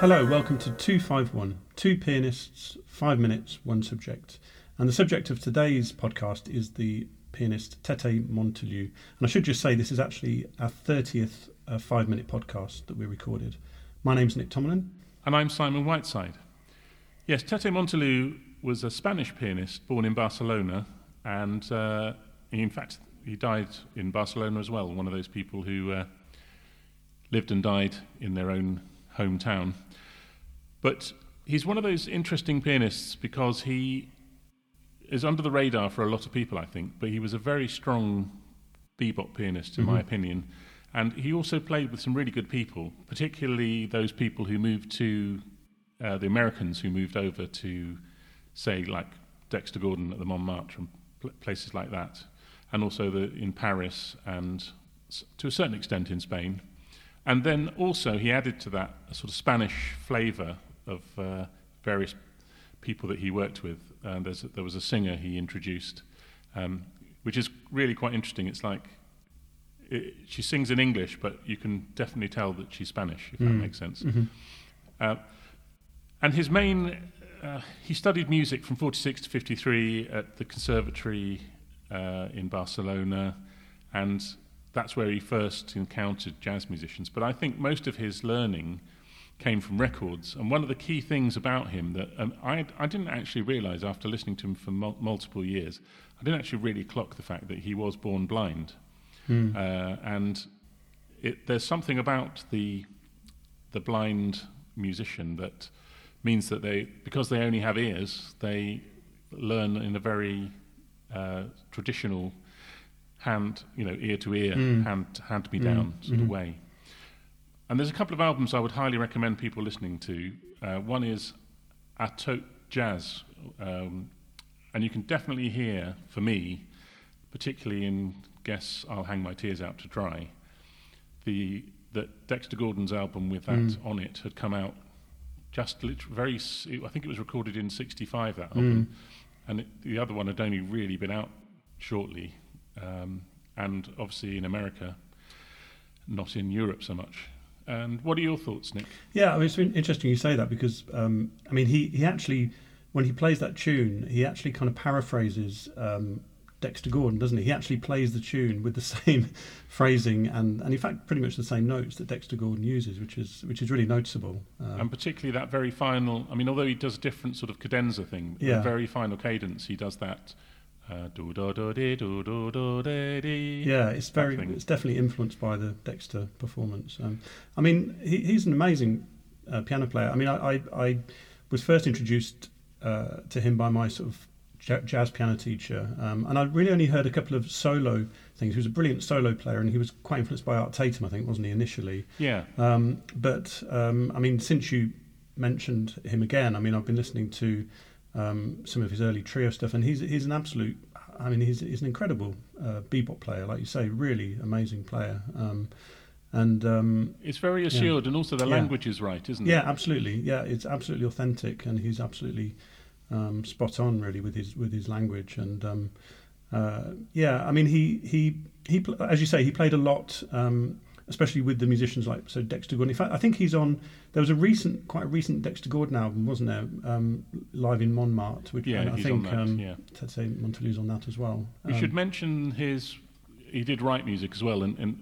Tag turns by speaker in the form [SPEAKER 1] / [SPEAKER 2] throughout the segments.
[SPEAKER 1] Hello, welcome to 251 Two Pianists, Five Minutes, One Subject. And the subject of today's podcast is the pianist Tete Montoliu. And I should just say this is actually our 30th uh, five minute podcast that we recorded. My name's Nick Tomlin.
[SPEAKER 2] And I'm Simon Whiteside. Yes, Tete Montoliu was a Spanish pianist born in Barcelona, and uh, in fact, he died in Barcelona as well, one of those people who uh, lived and died in their own hometown. But he's one of those interesting pianists because he is under the radar for a lot of people, I think, but he was a very strong bebop pianist, in mm-hmm. my opinion. And he also played with some really good people, particularly those people who moved to uh, the Americans who moved over to, say, like Dexter Gordon at the Montmartre and pl- places like that, and also the, in Paris and to a certain extent in Spain. And then also he added to that a sort of Spanish flavour of uh, various people that he worked with. And a, there was a singer he introduced, um, which is really quite interesting. It's like it, she sings in English, but you can definitely tell that she's Spanish, if mm. that makes sense. Mm-hmm. Uh, and his main, uh, he studied music from 46 to 53 at the Conservatory uh, in Barcelona, and that's where he first encountered jazz musicians. But I think most of his learning came from records. And one of the key things about him that um, I, I didn't actually realize after listening to him for mul- multiple years, I didn't actually really clock the fact that he was born blind. Mm. Uh, and it, there's something about the the blind musician that means that they, because they only have ears, they learn in a very uh, traditional hand, you know, ear to ear, mm. hand hand me down mm. sort mm-hmm. of way. And there's a couple of albums I would highly recommend people listening to. Uh, one is A Tot Jazz, um, and you can definitely hear, for me, particularly in Guess I'll Hang My Tears Out to Dry, the that Dexter Gordon's album with that mm. on it had come out just very. I think it was recorded in '65 that album, mm. and it, the other one had only really been out shortly, um, and obviously in America, not in Europe so much. And what are your thoughts, Nick?
[SPEAKER 1] Yeah, I mean, it's interesting you say that because um, I mean he he actually when he plays that tune he actually kind of paraphrases um, Dexter Gordon, doesn't he? He actually plays the tune with the same phrasing and, and in fact pretty much the same notes that Dexter Gordon uses, which is which is really noticeable.
[SPEAKER 2] Um, and particularly that very final. I mean, although he does a different sort of cadenza thing, yeah. the very final cadence, he does that. Uh,
[SPEAKER 1] yeah, it's very it's definitely influenced by the Dexter performance. Um, I mean, he, he's an amazing uh, piano player. I mean, I, I, I was first introduced uh, to him by my sort of jazz piano teacher, um, and I really only heard a couple of solo things. He was a brilliant solo player, and he was quite influenced by Art Tatum, I think, wasn't he initially?
[SPEAKER 2] Yeah.
[SPEAKER 1] Um, but um, I mean, since you mentioned him again, I mean, I've been listening to um, some of his early trio stuff, and he's he's an absolute. I mean, he's he's an incredible uh, bebop player, like you say, really amazing player. Um, and um,
[SPEAKER 2] it's very assured, yeah. and also the yeah. language is right, isn't
[SPEAKER 1] it? Yeah, absolutely. Yeah, it's absolutely authentic, and he's absolutely um, spot on really with his with his language and um, uh, yeah I mean he he he as you say he played a lot um, especially with the musicians like so Dexter Gordon in fact I think he's on there was a recent quite a recent Dexter Gordon album wasn't there um, live in Montmartre
[SPEAKER 2] which yeah, I think um, yeah.
[SPEAKER 1] say Montoliu's on that as well
[SPEAKER 2] we should um, mention his he did write music as well and, and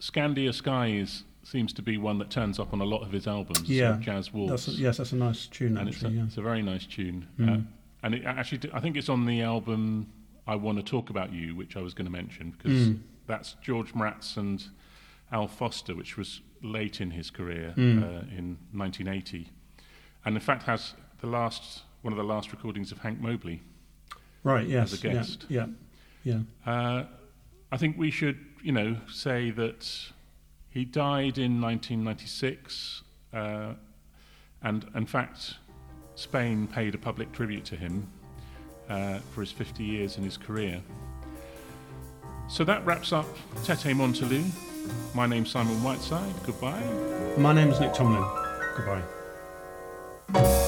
[SPEAKER 2] Scandia Skies seems to be one that turns up on a lot of his albums. Yeah, Jazz Waltz.
[SPEAKER 1] That's a, yes, that's a nice tune.
[SPEAKER 2] And
[SPEAKER 1] actually,
[SPEAKER 2] it's, a,
[SPEAKER 1] yeah.
[SPEAKER 2] it's a very nice tune. Mm. Uh, and it actually, I think it's on the album "I Want to Talk About You," which I was going to mention because mm. that's George Mraz and Al Foster, which was late in his career mm. uh, in 1980, and in fact has the last one of the last recordings of Hank Mobley.
[SPEAKER 1] Right. Yes.
[SPEAKER 2] As a guest.
[SPEAKER 1] Yeah. Yeah. yeah. Uh,
[SPEAKER 2] I think we should, you know, say that he died in 1996, uh, and in fact, Spain paid a public tribute to him uh, for his 50 years in his career. So that wraps up Tete Montoliu. My name's Simon Whiteside. Goodbye.
[SPEAKER 1] My name's Nick Tomlin. Goodbye.